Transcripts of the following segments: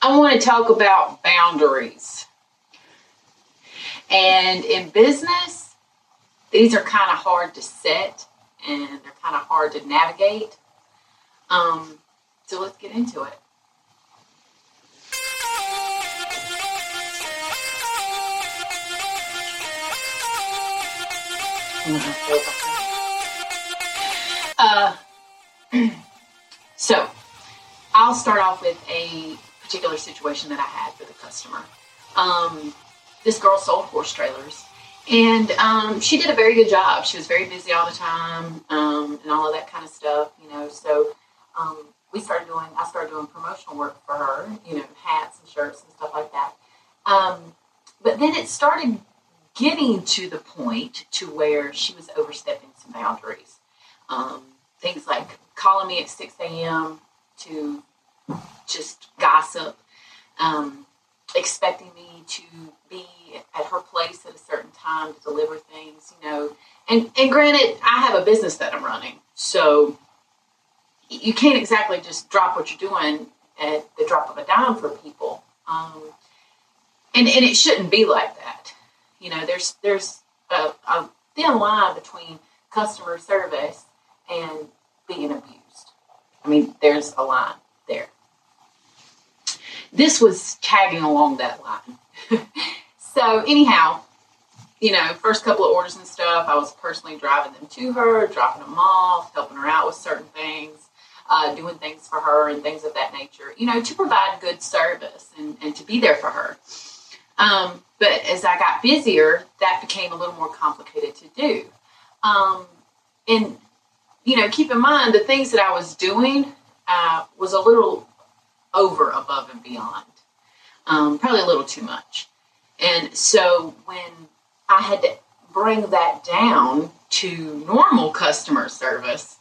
I want to talk about boundaries. And in business, these are kind of hard to set and they're kind of hard to navigate. Um, so let's get into it. Uh, so I'll start off with a particular situation that I had with the customer. Um, this girl sold horse trailers, and um, she did a very good job. She was very busy all the time, um, and all of that kind of stuff, you know. So um, we started doing, I started doing promotional work for her, you know, hats and shirts and stuff like that. Um, but then it started getting to the point to where she was overstepping some boundaries. Um, things like calling me at 6 a.m. to just gossip, um, expecting me to be at her place at a certain time to deliver things, you know. And, and granted, I have a business that I'm running, so you can't exactly just drop what you're doing at the drop of a dime for people. Um, and, and it shouldn't be like that. You know, there's there's a, a thin line between customer service and being abused. I mean, there's a line there. This was tagging along that line. so, anyhow, you know, first couple of orders and stuff, I was personally driving them to her, dropping them off, helping her out with certain things, uh, doing things for her and things of that nature, you know, to provide good service and, and to be there for her. Um, but as I got busier, that became a little more complicated to do. Um, and, you know, keep in mind the things that I was doing uh, was a little over, above, and beyond. Um, probably a little too much. And so when I had to bring that down to normal customer service,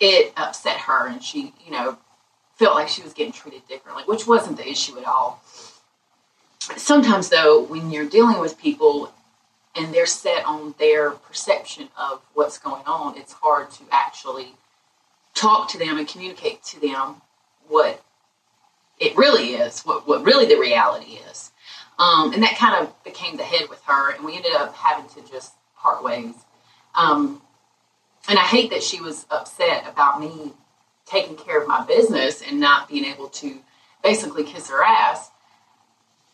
it upset her and she, you know, felt like she was getting treated differently, which wasn't the issue at all sometimes though when you're dealing with people and they're set on their perception of what's going on it's hard to actually talk to them and communicate to them what really is what, what really the reality is. Um, and that kind of became the head with her and we ended up having to just part ways. Um, and i hate that she was upset about me taking care of my business and not being able to basically kiss her ass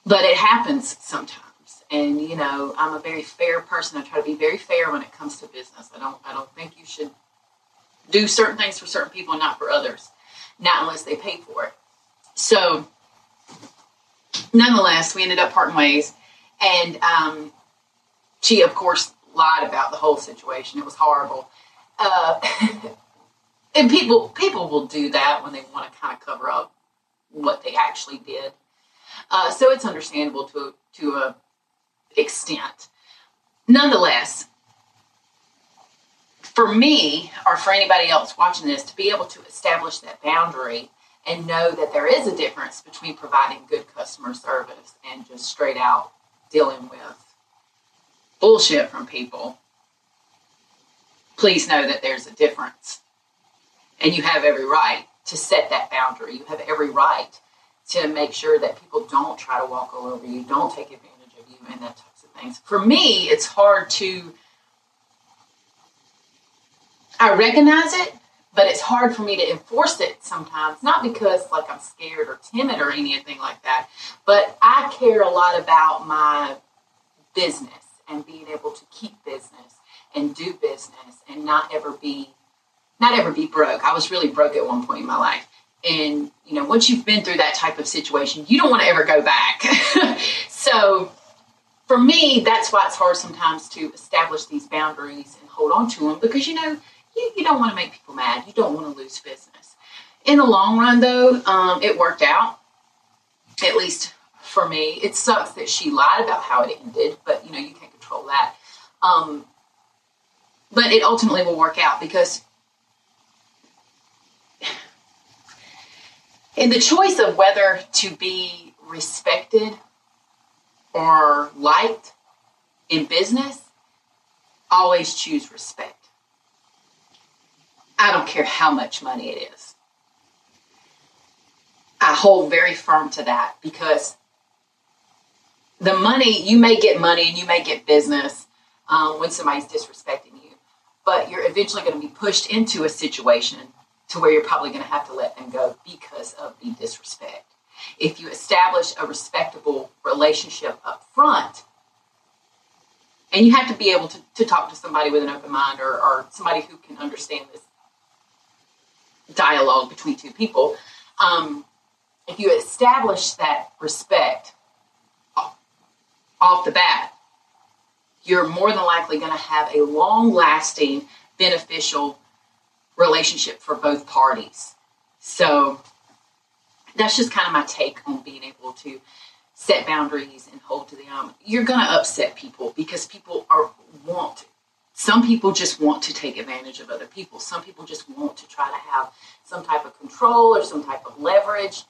but it happens sometimes. And you know i'm a very fair person. I try to be very fair when it comes to business. I don't i don't think you should do certain things for certain people and not for others not unless they pay for it so nonetheless we ended up parting ways. And um, she of course lied about the whole situation. It was horrible. Uh, and people people will do that when they want to kind of cover up what they actually did. Uh, so it's understandable to to a extent. Nonetheless, for me or for anybody else watching this, to be able to establish that boundary and know that there is a difference between providing good customer service and just straight out dealing with bullshit from people, please know that there's a difference. And you have every right to set that boundary. You have every right to make sure that people don't try to walk all over you, don't take advantage of you, and that types of things. For me, it's hard to. I recognize it, but it's hard for me to enforce it sometimes. Not because like I'm scared or timid or anything like that, but I care a lot about my business and being able to keep business and do business and not ever be not ever be broke. I was really broke at one point in my life. And, you know, once you've been through that type of situation, you don't want to ever go back. so for me, that's why it's hard sometimes to establish these boundaries and hold on to them because, you know, you, you don't want to make people mad. You don't want to lose business. In the long run, though, um, it worked out, at least for me. It sucks that she lied about how it ended, but, you know, you can't control that. Um, but it ultimately will work out because in the choice of whether to be respected or liked in business, always choose respect. I don't care how much money it is. I hold very firm to that because the money, you may get money and you may get business um, when somebody's disrespecting you, but you're eventually going to be pushed into a situation to where you're probably going to have to let them go because of the disrespect. If you establish a respectable relationship up front, and you have to be able to, to talk to somebody with an open mind or, or somebody who can understand this dialogue between two people. Um, if you establish that respect off the bat, you're more than likely going to have a long lasting, beneficial relationship for both parties. So that's just kind of my take on being able to set boundaries and hold to them. You're going to upset people because people are want some people just want to take advantage of other people. Some people just want to try to have some type of control or some type of leverage,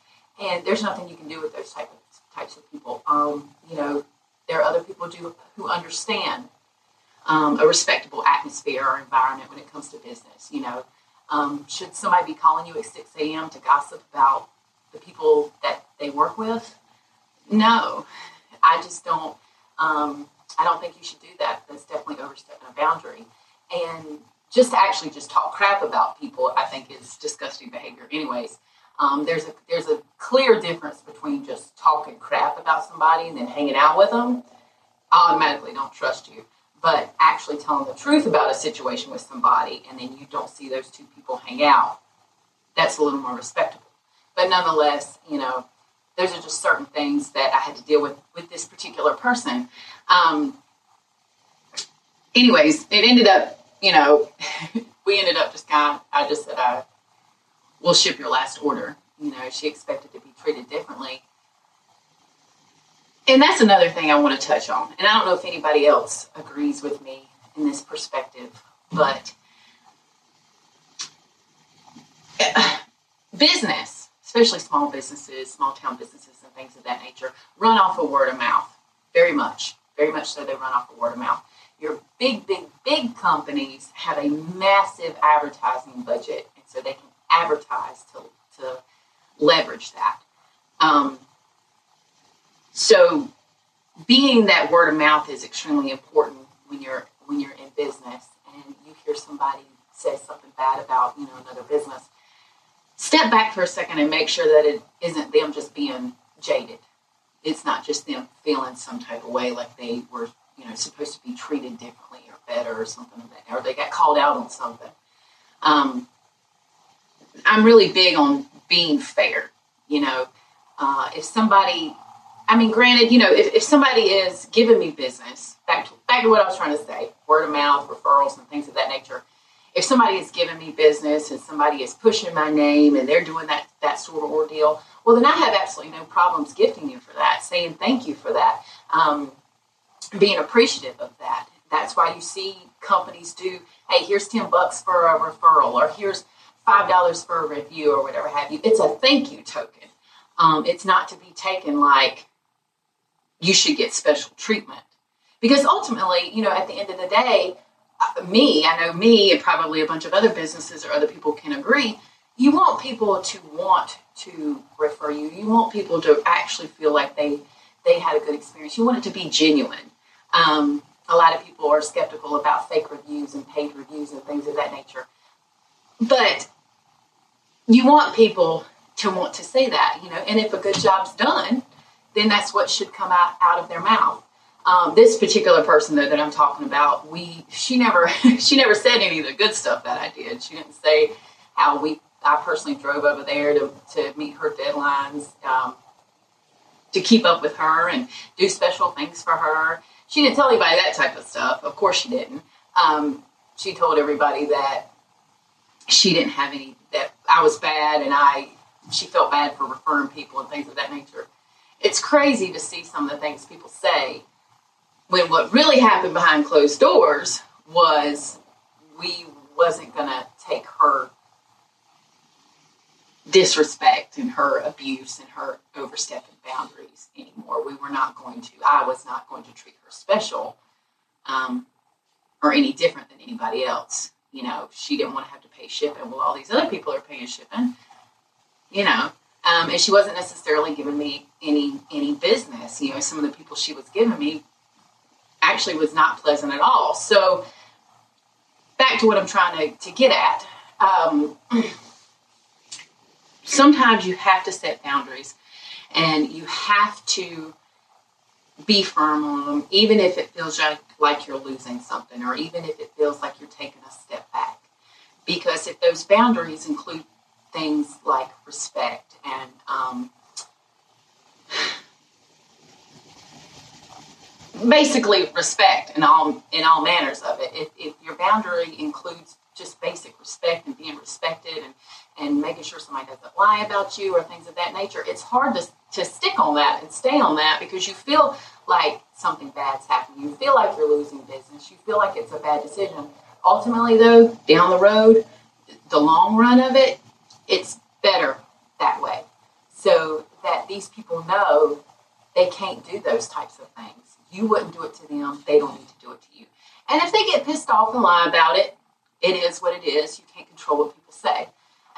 and there's nothing you can do with those type of types of people. Um, you know, there are other people do, who understand um, a respectable atmosphere or environment when it comes to business. You know, um, should somebody be calling you at 6 a.m. to gossip about the people that they work with? No, I just don't. Um, I don't think you should do that. That's definitely overstepping a boundary. And just to actually just talk crap about people, I think is disgusting behavior. Anyways, um, there's a there's a clear difference between just talking crap about somebody and then hanging out with them. I automatically don't trust you. But actually telling the truth about a situation with somebody and then you don't see those two people hang out, that's a little more respectable. But nonetheless, you know, those are just certain things that I had to deal with with this particular person. Um, anyways, it ended up, you know, we ended up just kind of, I just said, I will ship your last order. You know, she expected to be treated differently. And that's another thing I want to touch on. And I don't know if anybody else agrees with me in this perspective, but business, especially small businesses, small town businesses, and things of that nature, run off of word of mouth very much. Very much so, they run off of word of mouth. Your big, big, big companies have a massive advertising budget, and so they can advertise to, to leverage that. Um, so, being that word of mouth is extremely important when you're when you're in business and you hear somebody say something bad about you know another business. Step back for a second and make sure that it isn't them just being jaded. It's not just them feeling some type of way like they were you know supposed to be treated differently or better or something like that, or they got called out on something. Um, I'm really big on being fair. You know, uh, if somebody I mean, granted, you know, if, if somebody is giving me business, back to, back to what I was trying to say, word of mouth, referrals, and things of that nature. If somebody is giving me business and somebody is pushing my name and they're doing that that sort of ordeal, well, then I have absolutely no problems gifting you for that, saying thank you for that, um, being appreciative of that. That's why you see companies do, hey, here's ten bucks for a referral, or here's five dollars for a review, or whatever have you. It's a thank you token. Um, it's not to be taken like you should get special treatment. Because ultimately, you know, at the end of the day, me, I know me, and probably a bunch of other businesses or other people can agree, you want people to want to refer you. You want people to actually feel like they they had a good experience. You want it to be genuine. Um, a lot of people are skeptical about fake reviews and paid reviews and things of that nature. But you want people to want to say that, you know, and if a good job's done, then that's what should come out, out of their mouth. Um, this particular person though that I'm talking about, we she never she never said any of the good stuff that I did. She didn't say how we I personally drove over there to, to meet her deadlines, um, to keep up with her and do special things for her. She didn't tell anybody that type of stuff. Of course she didn't. Um, she told everybody that she didn't have any that I was bad and I she felt bad for referring people and things of that nature it's crazy to see some of the things people say when what really happened behind closed doors was we wasn't going to take her disrespect and her abuse and her overstepping boundaries anymore. We were not going to, I was not going to treat her special um, or any different than anybody else. You know, she didn't want to have to pay shipping. Well, all these other people are paying shipping. You know, Um, and she wasn't necessarily giving me any any business. You know, some of the people she was giving me actually was not pleasant at all. So back to what I'm trying to, to get at. Um, sometimes you have to set boundaries and you have to be firm on them, even if it feels like, like you're losing something or even if it feels like you're taking a step back. Because if those boundaries include things like respect and um, basically respect in all in all manners of it. If, if your boundary includes just basic respect and being respected and, and making sure somebody doesn't lie about you or things of that nature, it's hard to, to stick on that and stay on that because you feel like something bad's happening. You feel like you're losing business. You feel like it's a bad decision. Ultimately, though, down the road, the long run of it, it's better that way. So that these people know they can't do those types of things. You wouldn't do it to them, they don't need to do it to you. And if they get pissed off and lie about it, it is what it is. You can't control what people say.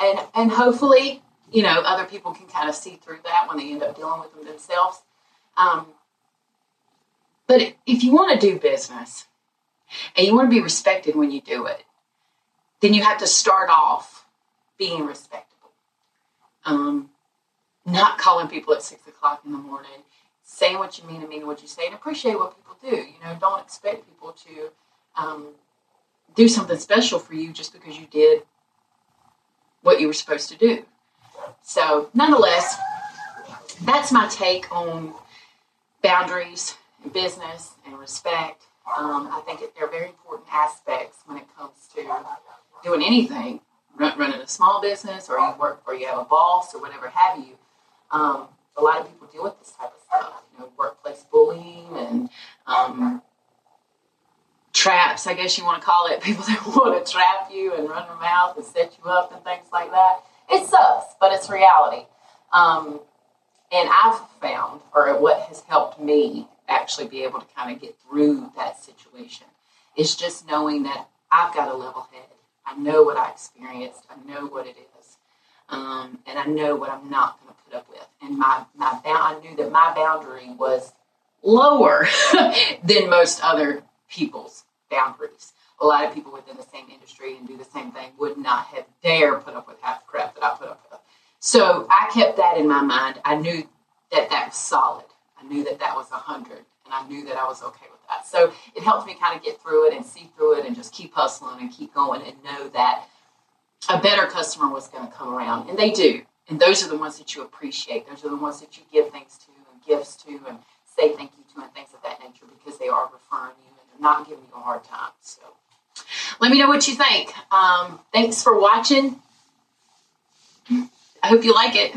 And and hopefully, you know, other people can kind of see through that when they end up dealing with them themselves. Um, but if you want to do business and you want to be respected when you do it, then you have to start off being respectable. Um, not calling people at six o'clock in the morning, saying what you mean and meaning what you say, and appreciate what people do. You know, don't expect people to um, do something special for you just because you did what you were supposed to do. So, nonetheless, that's my take on boundaries, and business, and respect. Um, I think they're very important aspects when it comes to doing anything, running a small business, or you work, or you have a boss, or whatever have you. Um, a lot of people deal with this type of stuff, you know, workplace bullying and um, traps, I guess you want to call it. People that want to trap you and run their mouth and set you up and things like that. It sucks, but it's reality. Um, and I've found, or what has helped me actually be able to kind of get through that situation, is just knowing that I've got a level head. I know what I experienced. I know what it is, um, and I know what I'm not going to put up with. And my my I knew that my boundary was lower than most other people's boundaries. A lot of people within the same industry and do the same thing would not have dare put up with half the crap that I put up with. So I kept that in my mind. I knew that that was solid. I knew that that was a hundred, and I knew that I was okay with that. So it helped me kind of get through it and see through it and just keep hustling and keep going and know that a better customer was going to come around, and they do. And those are the ones that you appreciate. Those are the ones that you give things to and gifts to and say thank you to and things of that nature because they are referring you and they're not giving you a hard time. So let me know what you think. Um, thanks for watching. I hope you like it.